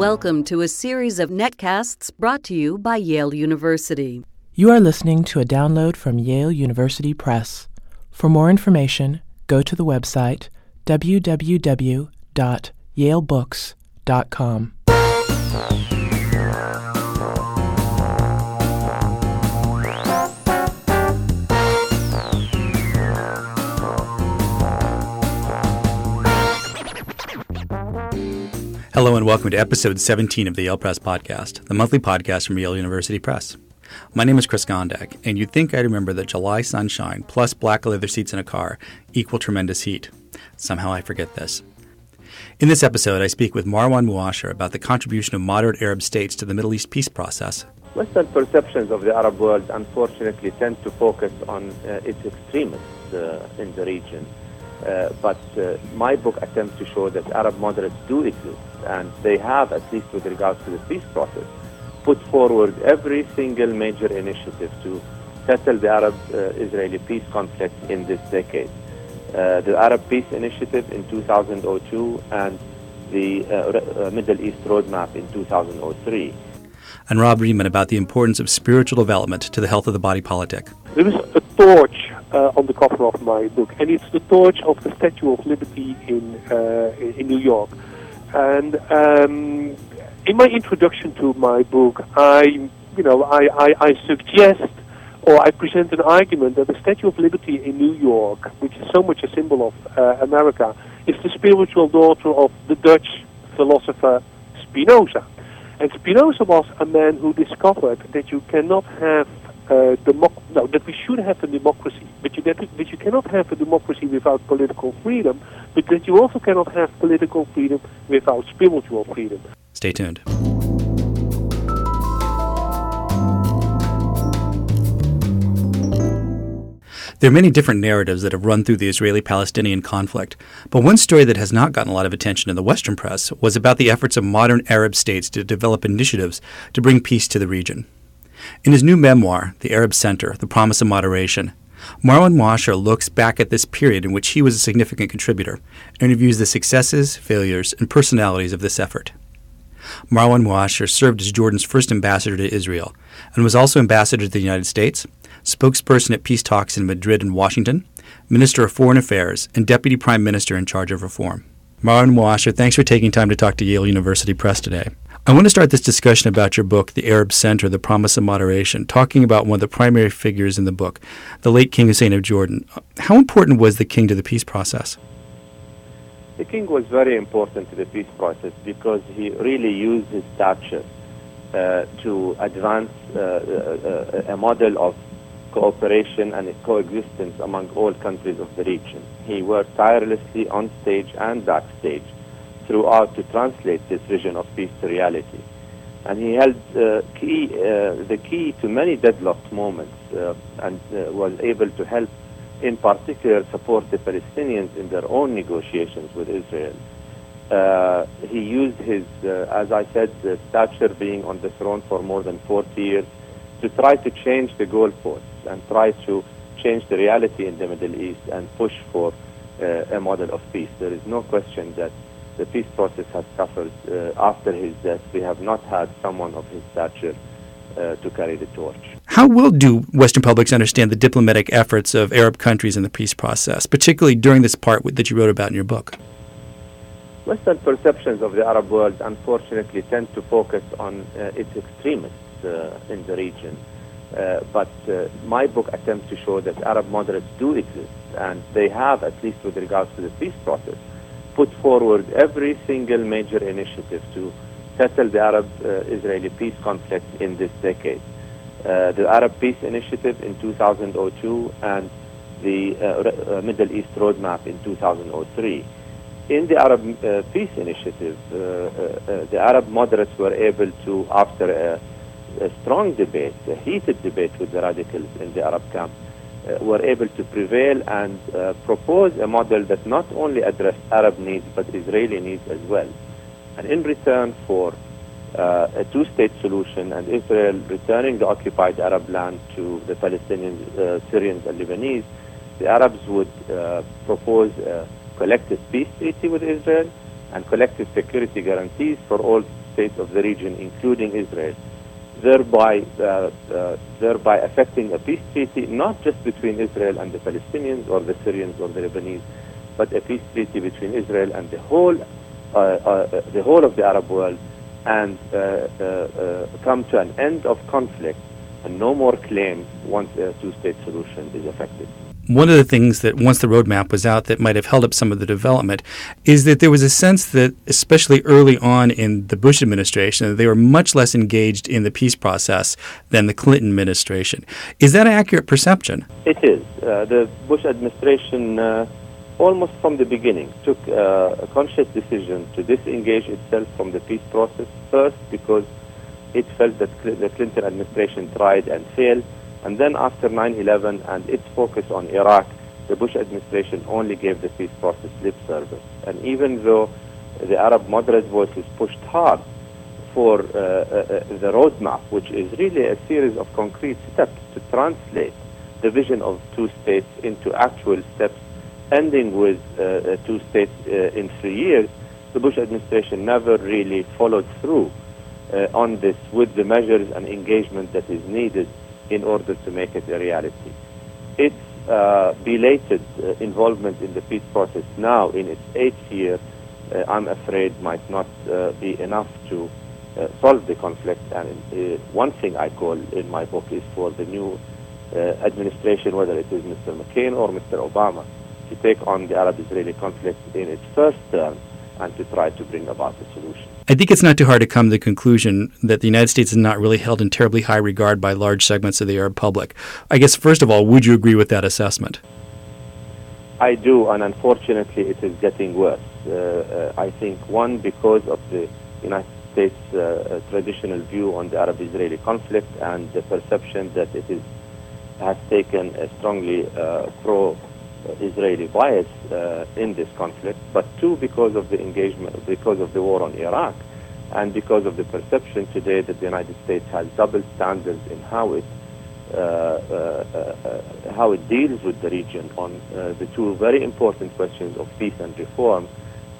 Welcome to a series of netcasts brought to you by Yale University. You are listening to a download from Yale University Press. For more information, go to the website www.yalebooks.com. Hello and welcome to episode 17 of the Yale Press Podcast, the monthly podcast from Yale University Press. My name is Chris Gondek, and you'd think I'd remember that July sunshine plus black leather seats in a car equal tremendous heat. Somehow I forget this. In this episode, I speak with Marwan Muasher about the contribution of moderate Arab states to the Middle East peace process. Western perceptions of the Arab world unfortunately tend to focus on uh, its extremists uh, in the region. Uh, but uh, my book attempts to show that Arab moderates do exist, and they have, at least with regards to the peace process, put forward every single major initiative to settle the Arab-Israeli peace conflict in this decade. Uh, the Arab Peace Initiative in 2002 and the uh, uh, Middle East Roadmap in 2003. And Rob Riemen about the importance of spiritual development to the health of the body politic. There is a torch uh, on the cover of my book, and it's the torch of the Statue of Liberty in uh, in New York. And um, in my introduction to my book, I you know I, I, I suggest or I present an argument that the Statue of Liberty in New York, which is so much a symbol of uh, America, is the spiritual daughter of the Dutch philosopher Spinoza. And Spinoza was a man who discovered that you cannot have uh, democ- no, that we should have a democracy, but you, that you cannot have a democracy without political freedom, but that you also cannot have political freedom without spiritual freedom. Stay tuned. There are many different narratives that have run through the Israeli Palestinian conflict, but one story that has not gotten a lot of attention in the Western press was about the efforts of modern Arab states to develop initiatives to bring peace to the region. In his new memoir, The Arab Center The Promise of Moderation, Marwan Muasher looks back at this period in which he was a significant contributor and reviews the successes, failures, and personalities of this effort. Marwan Muasher served as Jordan's first ambassador to Israel and was also ambassador to the United States, spokesperson at peace talks in Madrid and Washington, Minister of Foreign Affairs, and Deputy Prime Minister in charge of reform. Marwan Muasher, thanks for taking time to talk to Yale University Press today. I want to start this discussion about your book, The Arab Center The Promise of Moderation, talking about one of the primary figures in the book, the late King Hussein of Jordan. How important was the king to the peace process? The king was very important to the peace process because he really used his stature uh, to advance uh, uh, a model of cooperation and coexistence among all countries of the region. He worked tirelessly on stage and backstage throughout to translate this vision of peace to reality. And he held uh, key, uh, the key to many deadlocked moments uh, and uh, was able to help, in particular, support the Palestinians in their own negotiations with Israel. Uh, he used his, as I said, stature being on the throne for more than 40 years to try to change the goalposts and try to change the reality in the Middle East and push for uh, a model of peace. There is no question that the peace process has suffered uh, after his death. We have not had someone of his stature uh, to carry the torch. How well do Western publics understand the diplomatic efforts of Arab countries in the peace process, particularly during this part that you wrote about in your book? Western perceptions of the Arab world, unfortunately, tend to focus on uh, its extremists uh, in the region. Uh, but uh, my book attempts to show that Arab moderates do exist, and they have, at least with regards to the peace process, put forward every single major initiative to settle the Arab-Israeli peace conflict in this decade. Uh, the Arab Peace Initiative in 2002 and the uh, uh, Middle East Roadmap in 2003. In the Arab Peace Initiative, the Arab moderates were able to, after a a strong debate, a heated debate with the radicals in the Arab camp, uh, were able to prevail and uh, propose a model that not only addressed Arab needs but Israeli needs as well. And in return for uh, a two-state solution and Israel returning the occupied Arab land to the Palestinians, uh, Syrians, and Lebanese, the Arabs would uh, propose a collective peace treaty with Israel and collective security guarantees for all states of the region, including Israel, thereby, uh, uh, thereby affecting a peace treaty not just between Israel and the Palestinians or the Syrians or the Lebanese, but a peace treaty between Israel and the whole, uh, uh the whole of the Arab world, and uh, uh, come to an end of conflict and no more claims once a two-state solution is effected one of the things that once the roadmap was out that might have held up some of the development is that there was a sense that, especially early on in the Bush administration, they were much less engaged in the peace process than the Clinton administration. Is that an accurate perception? It is. Uh, the Bush administration, uh, almost from the beginning, took uh, a conscious decision to disengage itself from the peace process, first because it felt that the Clinton administration tried and failed and then after 9-11 and its focus on Iraq, the Bush administration only gave the peace process lip service. And even though the Arab moderate voices pushed hard for uh, uh, uh, the roadmap, which is really a series of concrete steps to translate the vision of two states into actual steps, ending with uh, two states uh, in three years, the Bush administration never really followed through uh, on this with the measures and engagement that is needed in order to make it a reality. Its uh, belated uh, involvement in the peace process now in its eighth year, uh, I'm afraid, might not uh, be enough to uh, solve the conflict. And uh, one thing I call in my book is for the new administration, whether it is Mr. McCain or Mr. Obama, to take on the Arab-Israeli conflict in its first term and to try to bring about a solution. I think it's not too hard to come to the conclusion that the United States is not really held in terribly high regard by large segments of the Arab public. I guess, first of all, would you agree with that assessment? I do, and unfortunately, it is getting worse. Uh, uh, I think, one, because of the United States' uh, uh traditional view on the Arab Israeli conflict and the perception that it is, has taken a strongly uh, pro Israeli bias uh, in this conflict, but two, because of the engagement, because of the war on Iraq, and because of the perception today that the United States has double standards in how it uh, uh, uh how it deals with the region on uh, the two very important questions of peace and reform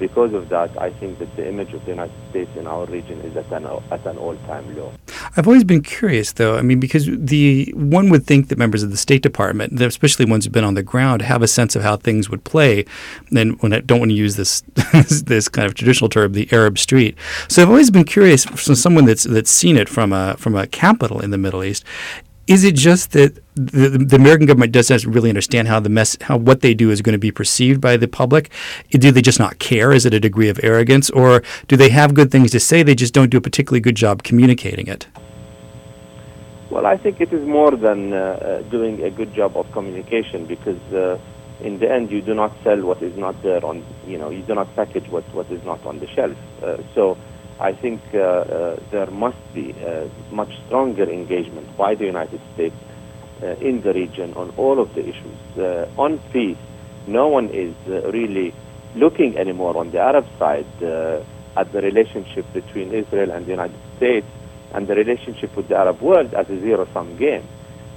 because of that, I think that the image of the United States in our region is at an, at an all-time low. I've always been curious, though. I mean, because the one would think that members of the State Department, especially ones who've been on the ground, have a sense of how things would play. And when I don't want to use this this kind of traditional term, the Arab Street. So I've always been curious from someone that's that's seen it from a from a capital in the Middle East. Is it just that the, the, American government doesn't really understand how the mess, how what they do is going to be perceived by the public? Do they just not care? Is it a degree of arrogance, or do they have good things to say? They just don't do a particularly good job communicating it. Well, I think it is more than uh, uh, doing a good job of communication because uh, in the end you do not sell what is not there on, you know, you do not package what, what is not on the shelf. Uh, so I think uh, uh, there must be much stronger engagement by the United States in the region on all of the issues. on peace, no one is really looking anymore on the Arab side at the relationship between Israel and the United States and the relationship with the Arab world as a zero-sum game.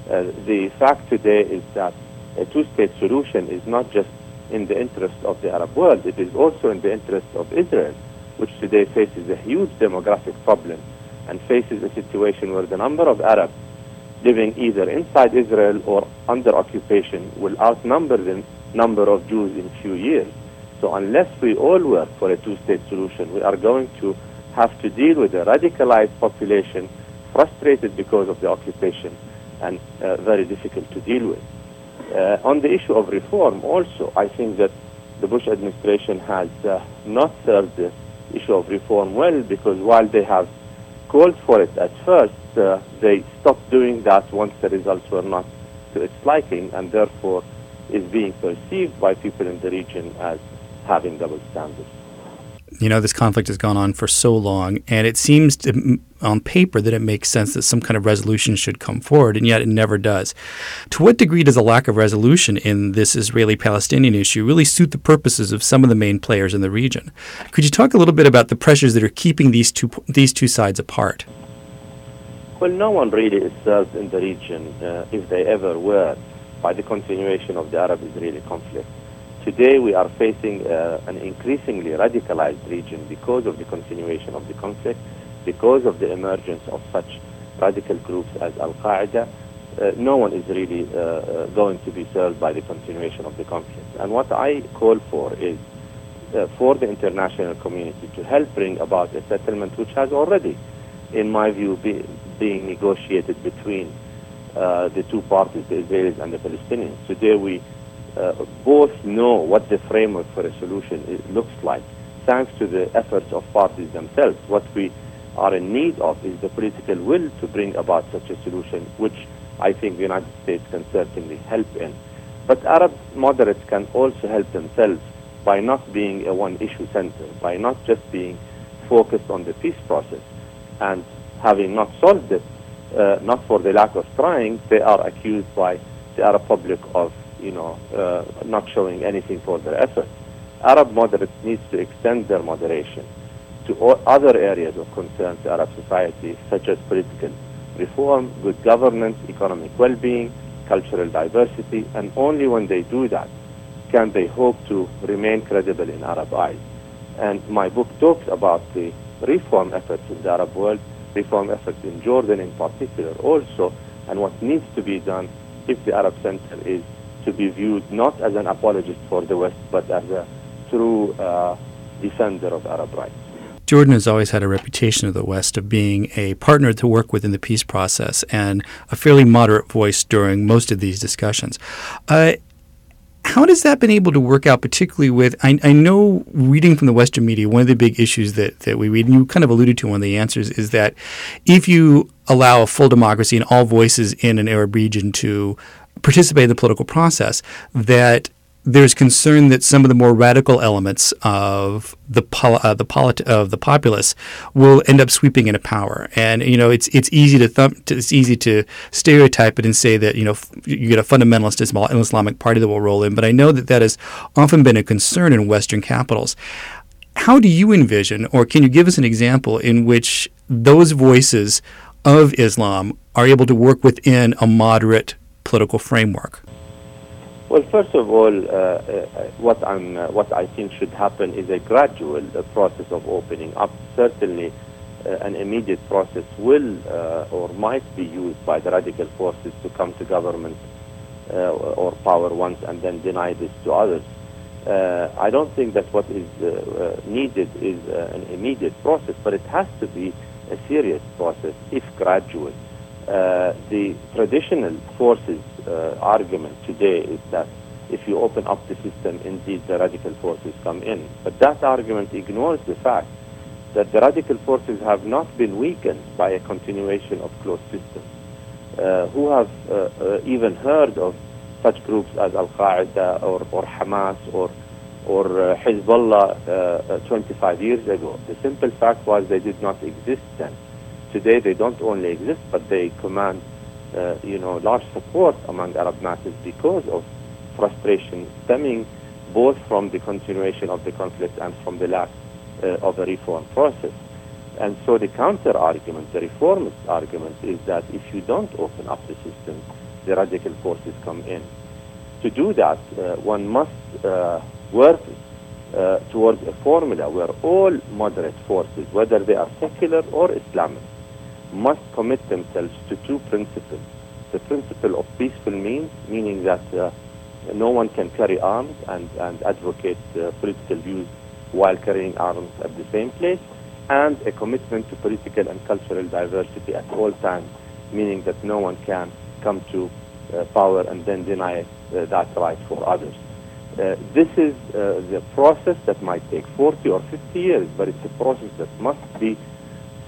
Uh, the fact today is that a two-state solution is not just in the interest of the Arab world, it is also in the interest of Israel which today faces a huge demographic problem and faces a situation where the number of Arabs living either inside Israel or under occupation will outnumber the number of Jews in few years. So unless we all work for a two-state solution, we are going to have to deal with a radicalized population frustrated because of the occupation and uh, very difficult to deal with. Uh, on the issue of reform also, I think that the Bush administration has uh, not served this issue of reform well because while they have called for it at first, uh, they stopped doing that once the results were not to its liking and therefore is being perceived by people in the region as having double standards you know, this conflict has gone on for so long, and it seems to, on paper that it makes sense that some kind of resolution should come forward, and yet it never does. To what degree does a lack of resolution in this Israeli Palestinian issue really suit the purposes of some of the main players in the region? Could you talk a little bit about the pressures that are keeping these two, these two sides apart? Well, no one really is served in the region, uh, if they ever were, by the continuation of the Arab Israeli conflict. Today we are facing uh, an increasingly radicalized region because of the continuation of the conflict because of the emergence of such radical groups as Al Qaeda, uh, no one is really uh, uh, going to be served by the continuation of the conflict. And what I call for is uh, for the international community to help bring about a settlement which has already, in my view, be, being negotiated between uh, the two parties, the Israelis and the Palestinians. Today we uh, both know what the framework for a solution looks like, thanks to the efforts of parties themselves. What we are in need of is the political will to bring about such a solution, which I think the United States can certainly help in. But Arab moderates can also help themselves by not being a one-issue center, by not just being focused on the peace process. And having not solved it, uh, not for the lack of trying, they are accused by the Arab public of, you know, uh, not showing anything for their efforts. Arab moderates needs to extend their moderation to other areas of concern to Arab society, such as political reform, good governance, economic well-being, cultural diversity, and only when they do that can they hope to remain credible in Arab eyes. And my book talks about the reform efforts in the Arab world, reform efforts in Jordan in particular also, and what needs to be done if the Arab Center is to be viewed not as an apologist for the West, but as a true uh, defender of Arab rights. Jordan has always had a reputation of the West of being a partner to work with in the peace process and a fairly moderate voice during most of these discussions. Uh, how has that been able to work out, particularly with? I, I, know reading from the Western media, one of the big issues that, that we read, and you kind of alluded to one of the answers, is that if you allow a full democracy and all voices in an Arab region to participate in the political process, that there's concern that some of the more radical elements of the pol- uh, the polit- of the populace will end up sweeping into power. And you know, it's it's easy to, thump, to, it's easy to stereotype it and say that you know f- you get a fundamentalist Islamic party that will roll in. But I know that that has often been a concern in Western capitals. How do you envision, or can you give us an example in which those voices of Islam are able to work within a moderate political framework? Well, first of all, uh, uh, what, I'm, uh, what I think should happen is a gradual uh, process of opening up. Certainly, uh, an immediate process will uh, or might be used by the radical forces to come to government or power once and then deny this to others. I don't think that what is needed is an immediate process, but it has to be a serious process, if gradual. The traditional forces uh, argument today is that if you open up the system, indeed the radical forces come in. But that argument ignores the fact that the radical forces have not been weakened by a continuation of closed systems. Uh, who have uh, uh, even heard of such groups as Al Qaeda or, or Hamas or or uh, Hezbollah uh, 25 years ago? The simple fact was they did not exist then. Today they don't only exist, but they command uh, you know, large support among Arab masses because of frustration stemming both from the continuation of the conflict and from the lack uh, of a reform process. And so the counter argument, the reformist argument, is that if you don't open up the system, the radical forces come in. To do that, uh, one must uh, work uh, towards a formula where all moderate forces, whether they are secular or Islamic, must commit themselves to two principles. The principle of peaceful means, meaning that uh, no one can carry arms and, and advocate uh, political views while carrying arms at the same place, and a commitment to political and cultural diversity at all times, meaning that no one can come to uh, power and then deny uh, that right for others. Uh, this is uh, the process that might take 40 or 50 years, but it's a process that must be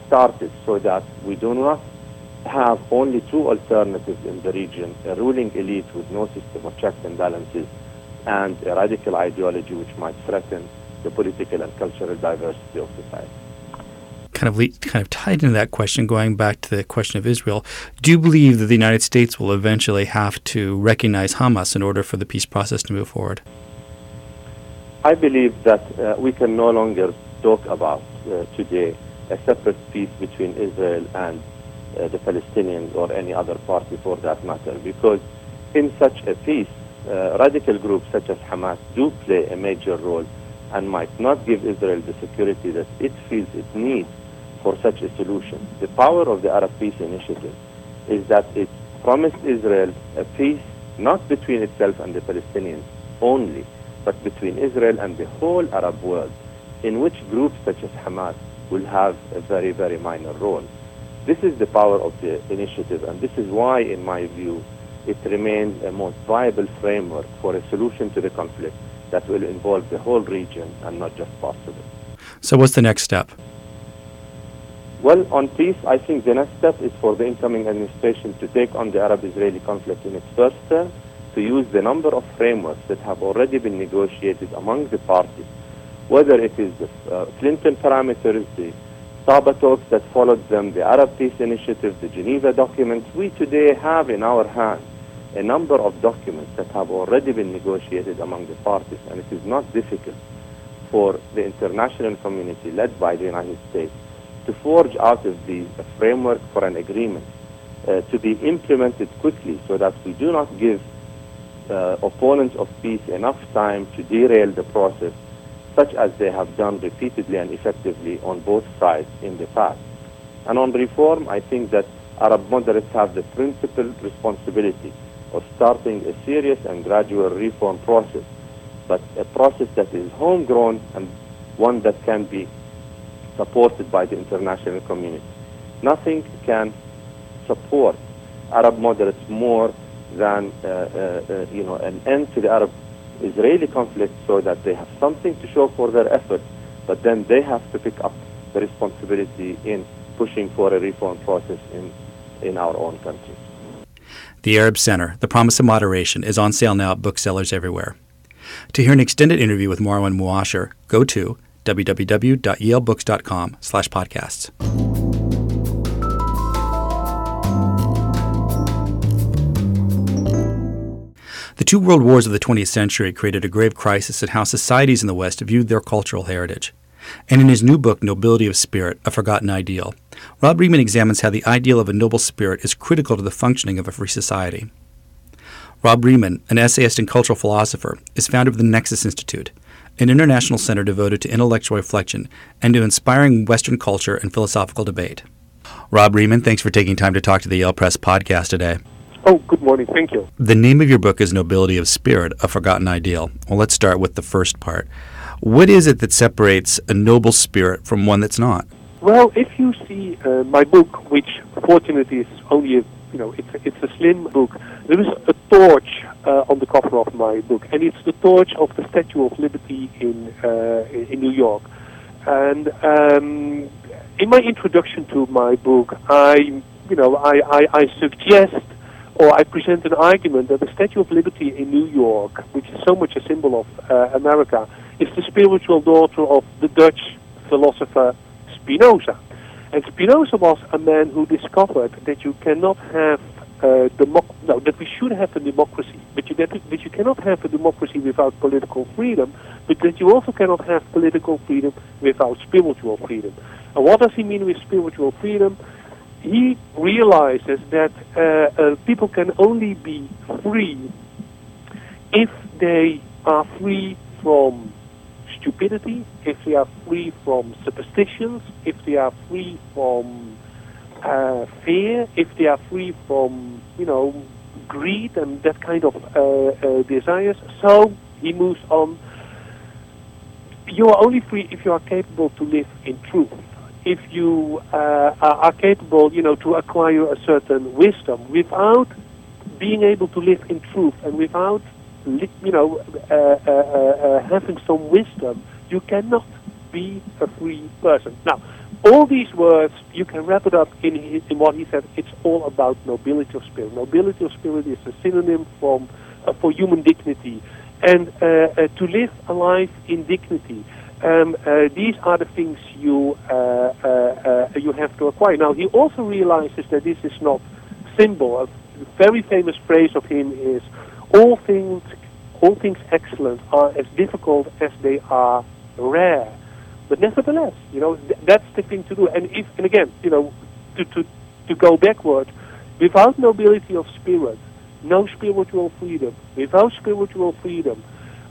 started so that we do not have only two alternatives in the region, a ruling elite with no system of checks and balances and a radical ideology which might threaten the political and cultural diversity of society. Kind of, le- kind of tied into that question, going back to the question of Israel, do you believe that the United States will eventually have to recognize Hamas in order for the peace process to move forward? I believe that uh, we can no longer talk about uh, today a separate peace between Israel and uh, the Palestinians or any other party for that matter. Because in such a peace, uh, radical groups such as Hamas do play a major role and might not give Israel the security that it feels it needs for such a solution. The power of the Arab Peace Initiative is that it promised Israel a peace not between itself and the Palestinians only, but between Israel and the whole Arab world, in which groups such as Hamas will have a very, very minor role. This is the power of the initiative, and this is why, in my view, it remains a most viable framework for a solution to the conflict that will involve the whole region and not just parts of it. So, what's the next step? Well, on peace, I think the next step is for the incoming administration to take on the Arab-Israeli conflict in its first term, to use the number of frameworks that have already been negotiated among the parties, whether it is the uh, Clinton parameters, the Taba talks that followed them, the Arab Peace Initiative, the Geneva documents. We today have in our hands a number of documents that have already been negotiated among the parties, and it is not difficult for the international community led by the United States to forge out of the framework for an agreement uh, to be implemented quickly so that we do not give uh, opponents of peace enough time to derail the process such as they have done repeatedly and effectively on both sides in the past. And on reform, I think that Arab moderates have the principal responsibility of starting a serious and gradual reform process, but a process that is homegrown and one that can be supported by the international community. Nothing can support Arab moderates more than uh, uh, uh, you know an end to the Arab-Israeli conflict, so that they have something to show for their efforts, but then they have to pick up the responsibility in pushing for a reform process in in our own country. The Arab Center, The Promise of Moderation, is on sale now at booksellers everywhere. To hear an extended interview with Marwan Muasher, go to www.yalebooks.com slash podcasts. The two world wars of the 20th century created a grave crisis in how societies in the West viewed their cultural heritage. And in his new book, Nobility of Spirit, A Forgotten Ideal, Rob Riemen examines how the ideal of a noble spirit is critical to the functioning of a free society. Rob Riemen, an essayist and cultural philosopher, is founder of the Nexus Institute, an international center devoted to intellectual reflection and to inspiring Western culture and philosophical debate. Rob Riemen, thanks for taking time to talk to the Yale Press podcast today. Oh, good morning. Thank you. The name of your book is Nobility of Spirit, A Forgotten Ideal. Well, let's start with the first part. What is it that separates a noble spirit from one that's not? Well, if you see uh, my book, which fortunately is only a, you know, it's, it's a slim book, there is a torch uh, on the cover of my book, and it's the torch of the Statue of Liberty in uh, in New York. And um, in my introduction to my book, I you know I, I, I suggest or I present an argument that the Statue of Liberty in New York, which is so much a symbol of uh, America, is the spiritual daughter of the Dutch philosopher Spinoza. And Spinoza was a man who discovered that you cannot have uh, democ- no, that we should have a democracy, but you, that, that you cannot have a democracy without political freedom, but that you also cannot have political freedom without spiritual freedom. And what does he mean with spiritual freedom? He realizes that uh, uh, people can only be free if they are free from stupidity, if they are free from superstitions, if they are free from uh, fear, if they are free from, you know, greed and that kind of uh, uh, desires. So he moves on. You are only free if you are capable to live in truth. If you uh, are capable, you know, to acquire a certain wisdom without being able to live in truth and without, you know, uh, uh, uh, having some wisdom, you cannot be a free person. Now, all these words, you can wrap it up in, his, in what he said. It's all about nobility of spirit. Nobility of spirit is a synonym from, uh, for human dignity. And uh, uh, to live a life in dignity. Um, uh, these are the things you, uh, uh, you have to acquire. Now, he also realizes that this is not simple. A very famous phrase of him is, all things, all things excellent are as difficult as they are rare. But nevertheless, you know, th- that's the thing to do. And if, and again, you know, to, to, to go backward, without nobility of spirit, no spiritual freedom. Without spiritual freedom,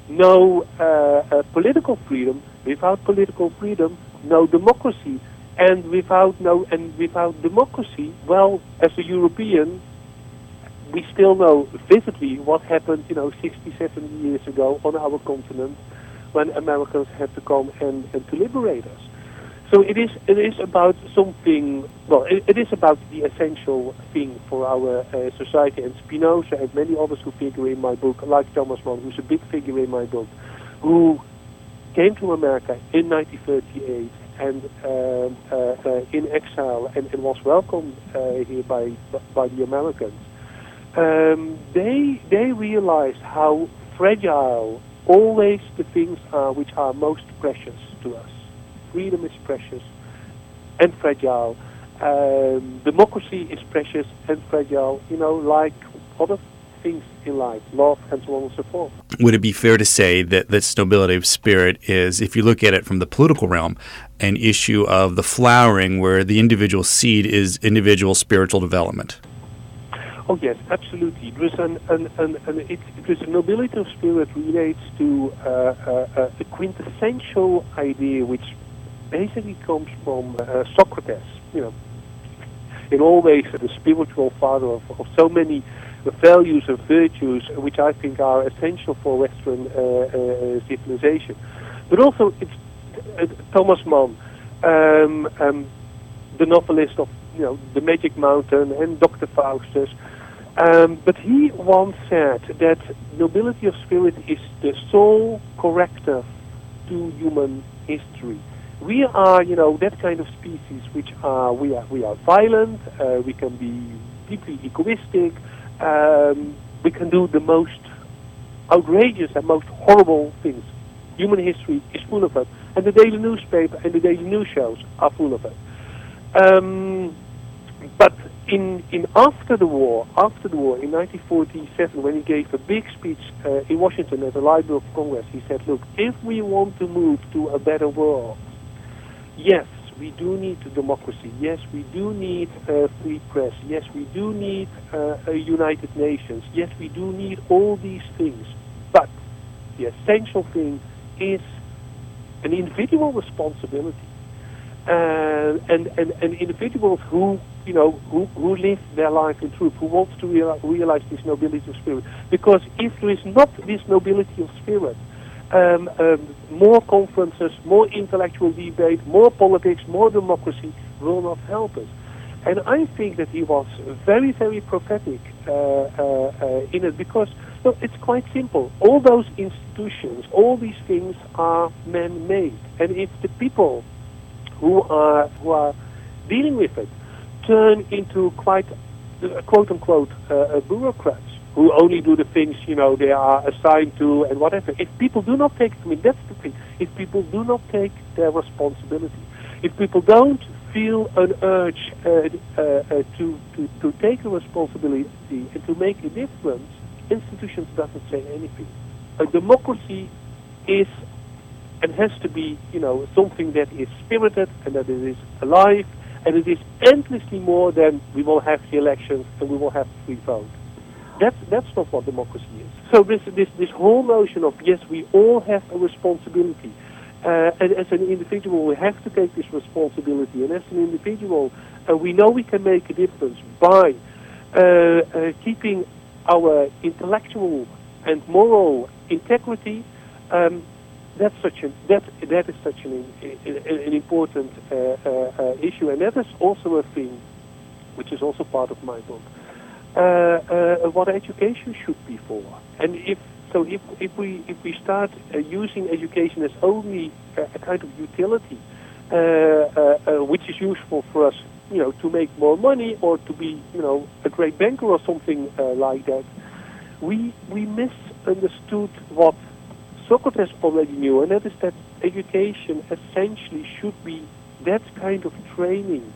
no uh, uh, political freedom. Without political freedom, no democracy. And without no and without democracy, well, as a European, we still know vividly what happened, you know, 60, 70 years ago on our continent when Americans had to come and, and to liberate us. So it is it is about something. Well, it, it is about the essential thing for our uh, society. And Spinoza and many others who figure in my book, like Thomas Mann, who's a big figure in my book, who came to America in 1938 and um, uh, uh, in exile and, and was welcomed uh, here by by the Americans. Um, they they realized how fragile always the things are which are most precious to us. Freedom is precious and fragile. Um, democracy is precious and fragile. You know, like other things in life, love, and so on and so forth. Would it be fair to say that this nobility of spirit is, if you look at it from the political realm, an issue of the flowering where the individual seed is individual spiritual development? Oh yes, absolutely. It was an, an, an, an it, it was a nobility of spirit relates to uh, uh, uh, a quintessential idea which basically comes from uh, Socrates. You know, in all ways the spiritual father of, of so many values and virtues which I think are essential for Western uh, uh, civilization. But also it's Thomas Mann, um, um, the novelist of you know the Magic Mountain and Dr. Faustus. Um, but he once said that nobility of spirit is the sole corrective to human history. We are, you know, that kind of species which are we are we are violent. Uh, we can be deeply egoistic. Um, we can do the most outrageous and most horrible things. Human history is full of it, and the daily newspaper and the daily news shows are full of it. Um, but in, in after the war, after the war, in 1947, when he gave a big speech uh, in Washington at the Library of Congress, he said, "Look, if we want to move to a better world, yes, we do need democracy. Yes, we do need a free press. Yes, we do need uh, a United Nations. Yes, we do need all these things. But the essential thing is an individual responsibility." Uh, and, and, and individuals who you know, who, who live their life in truth, who wants to real, realize this nobility of spirit. Because if there is not this nobility of spirit, um, um, more conferences, more intellectual debate, more politics, more democracy will not help us. And I think that he was very, very prophetic uh, uh, uh, in it because look, it's quite simple. All those institutions, all these things are man-made, and if the people who are who are dealing with it turn into quite uh, quote unquote uh, bureaucrats who only do the things you know they are assigned to and whatever. If people do not take, I mean that's the thing. If people do not take their responsibility, if people don't feel an urge uh, uh, uh, to, to to take a responsibility and to make a difference, institutions doesn't say anything. A democracy is and has to be you know something that is spirited and that it is alive and it is endlessly more than we will have the elections and we will have free vote. That's, that's not what democracy is. So this, this, this whole notion of, yes, we all have a responsibility. Uh, and as an individual, we have to take this responsibility. And as an individual, uh, we know we can make a difference by uh, uh keeping our intellectual and moral integrity um, that's such a that that is such an an important uh, uh, issue, and that is also a thing which is also part of my book. Uh, uh, what education should be for, and if so, if if we if we start uh, using education as only a, kind of utility, which is useful for us, you know, to make more money or to be, you know, a great banker or something like that, we we misunderstood what Socrates already knew, and that is that education essentially should be that kind of training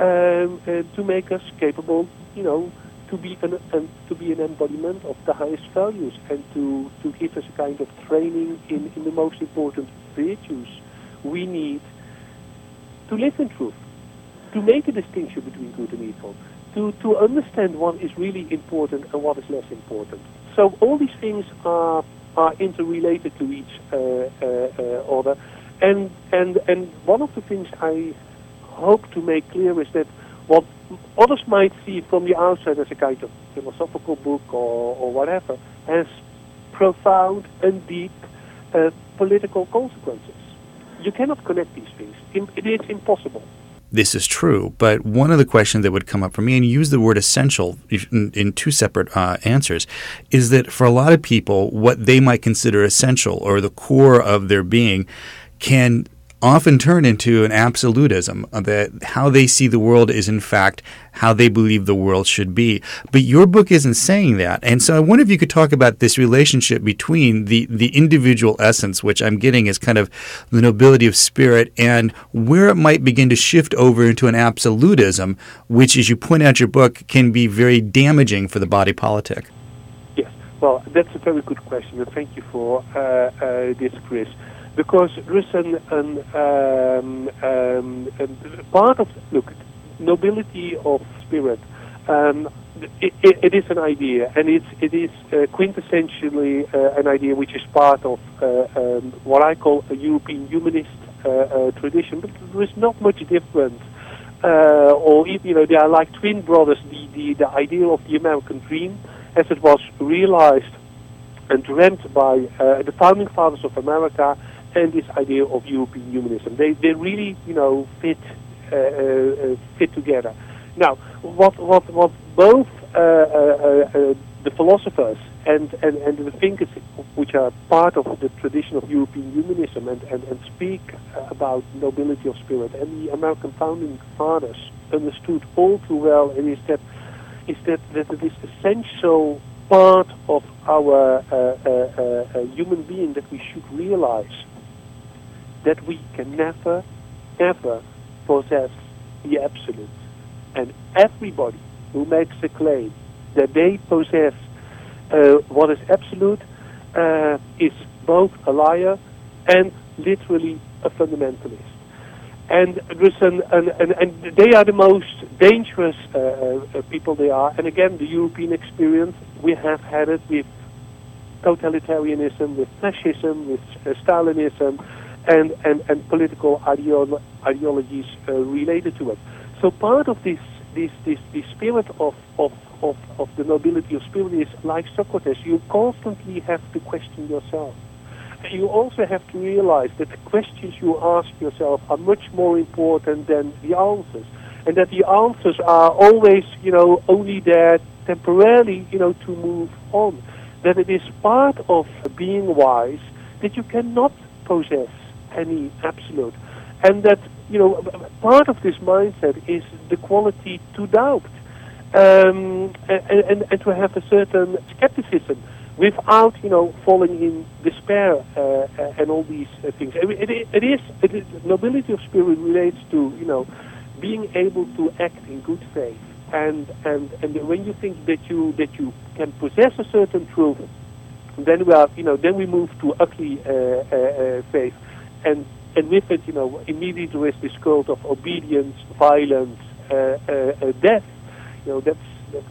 um, uh, to make us capable, you know, to be an, to be an embodiment of the highest values and to, to give us a kind of training in, in the most important virtues we need to live in truth, to make a distinction between good and evil, to, to understand what is really important and what is less important. So all these things are are interrelated to each uh, uh, uh, other. And, and, and one of the things I hope to make clear is that what others might see from the outside as a kind of philosophical book or, or whatever has profound and deep uh, political consequences. You cannot connect these things. It is impossible this is true. But one of the questions that would come up for me, and use the word essential in, in two separate uh, answers, is that for a lot of people, what they might consider essential or the core of their being can often turn into an absolutism that how they see the world is in fact how they believe the world should be. But your book isn't saying that. And so I wonder if you could talk about this relationship between the, the individual essence, which I'm getting is kind of the nobility of spirit, and where it might begin to shift over into an absolutism, which, as you point out your book, can be very damaging for the body politic. Yes. Well, that's a very good question, and thank you for uh, uh, this, Chris because listen, um, um, part of look nobility of spirit. Um, it, it, it is an idea, and it's it is uh, quintessentially uh, an idea which is part of uh, um, what I call a European humanist uh, uh, tradition. But there is not much difference, uh, or you know, they are like twin brothers. The, the the ideal of the American dream, as it was realized and dreamt by the founding fathers of America, and this idea of European humanism. They, they really, you know, fit, uh, uh, fit together. Now, what, what, what both uh, uh, uh, the philosophers and, and, and the thinkers which are part of the tradition of European humanism and, and, and speak about nobility of spirit and the American founding fathers understood all too well is that is that, that it is essential part of our uh, uh, uh, human being that we should realize that we can never, ever possess the absolute. And everybody who makes a claim that they possess uh, what is absolute uh, is both a liar and literally a fundamentalist. And listen, and, and, and they are the most dangerous uh, uh, people they are. And again, the European experience, we have had it with totalitarianism, with fascism, with uh, Stalinism, and, and, and political ideolo- ideologies uh, related to it. So part of this this this, this spirit of, of, of, of the nobility of spirit is like Socrates. You constantly have to question yourself. You also have to realize that the questions you ask yourself are much more important than the answers, and that the answers are always, you know, only there temporarily, you know, to move on. That it is part of being wise that you cannot possess any absolute. And that, you know, part of this mindset is the quality to doubt um, and, and, and, to have a certain skepticism without, you know, falling in despair uh, and all these uh, things. It, it, it is, it is, nobility of spirit relates to, you know, being able to act in good faith. And, and, and when you think that you, that you can possess a certain truth, then we are, you know, then we move to ugly uh, uh, uh faith and and with it, you know, immediately is this cult of obedience, violence, uh, uh, uh, death. You know, that's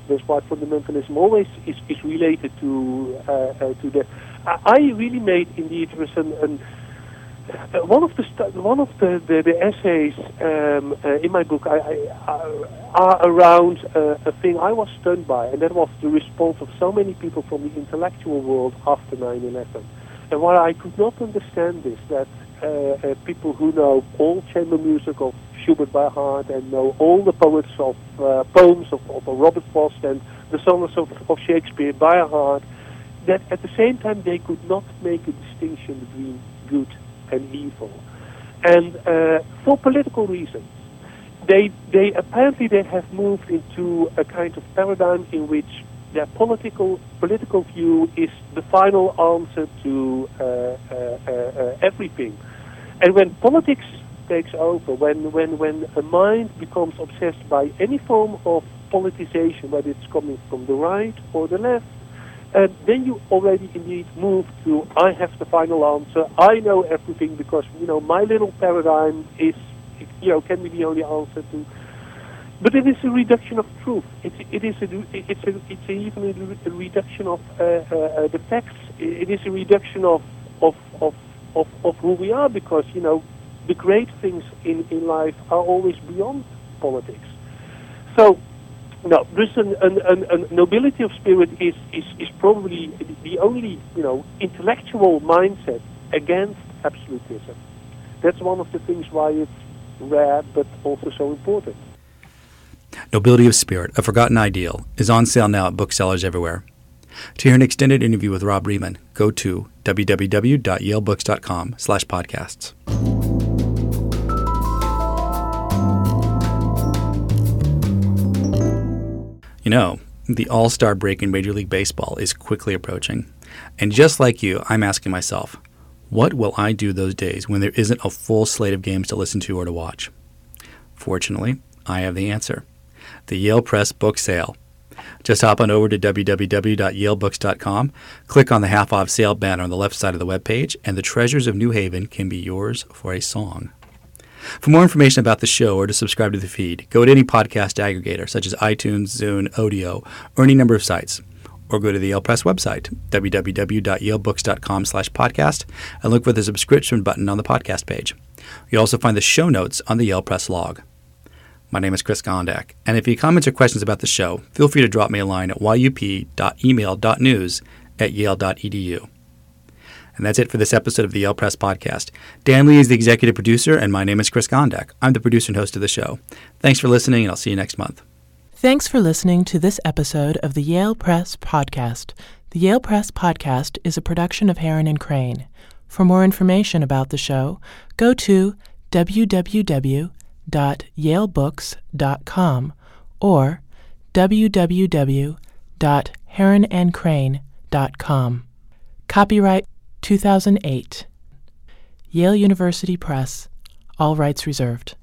that's why fundamentalism always is, is related to uh, uh, to death. I, really made indeed was an, an uh, one of the one of the the, the essays um, in my book I, I, are around a thing I was stunned by, and that was the response of so many people from the intellectual world after 9/11. And what I could not understand is that uh, people who know all chamber music of Schubert by heart and know all the poets of uh, poems of, of Robert Frost and the songs of, of Shakespeare by heart, that at the same time they could not make a distinction between good and evil. And for political reasons, they, they apparently they have moved into a kind of paradigm in which their political political view is the final answer to uh, uh, uh, everything. And when politics takes over, when, when, when a mind becomes obsessed by any form of politicization, whether it's coming from the right or the left, uh, then you already indeed move to I have the final answer. I know everything because you know my little paradigm is you know can be the only answer to. But it is a reduction of truth. It, it is a, it's a, it's a, even a, reduction of uh, uh, uh, the facts. It is a reduction of of, of of, of who we are because, you know, the great things in, in life are always beyond politics. So, no, there's an, an, an, an nobility of spirit is, is, is probably the only you know intellectual mindset against absolutism. That's one of the things why it's rare but also so important. Nobility of Spirit, A Forgotten Ideal, is on sale now at booksellers everywhere. To hear an extended interview with Rob Riemen, go to www.yalebooks.com slash podcasts. You know, the All-Star break in Major League Baseball is quickly approaching. And just like you, I'm asking myself, what will I do those days when there isn't a full slate of games to listen to or to watch? Fortunately, I have the answer. The Yale Press Book Sale. Just hop on over to www.yalebooks.com, click on the half off sale banner on the left side of the webpage, and the treasures of New Haven can be yours for a song. For more information about the show or to subscribe to the feed, go to any podcast aggregator such as iTunes, Zune, Odeo, or any number of sites. Or go to the Yale Press website, www.yalebooks.com slash podcast, and look for the subscription button on the podcast page. You'll also find the show notes on the Yale Press log. My name is Chris Gondak, and if you have comments or questions about the show, feel free to drop me a line at yup.email.news at yale.edu. And that's it for this episode of the Yale Press Podcast. Dan Lee is the executive producer, and my name is Chris Gondak. I'm the producer and host of the show. Thanks for listening, and I'll see you next month. Thanks for listening to this episode of the Yale Press Podcast. The Yale Press Podcast is a production of Heron and Crane. For more information about the show, go to www.yalebooks.com or www.heronandcrane.com. Copyright 2008. Yale University Press. All rights reserved.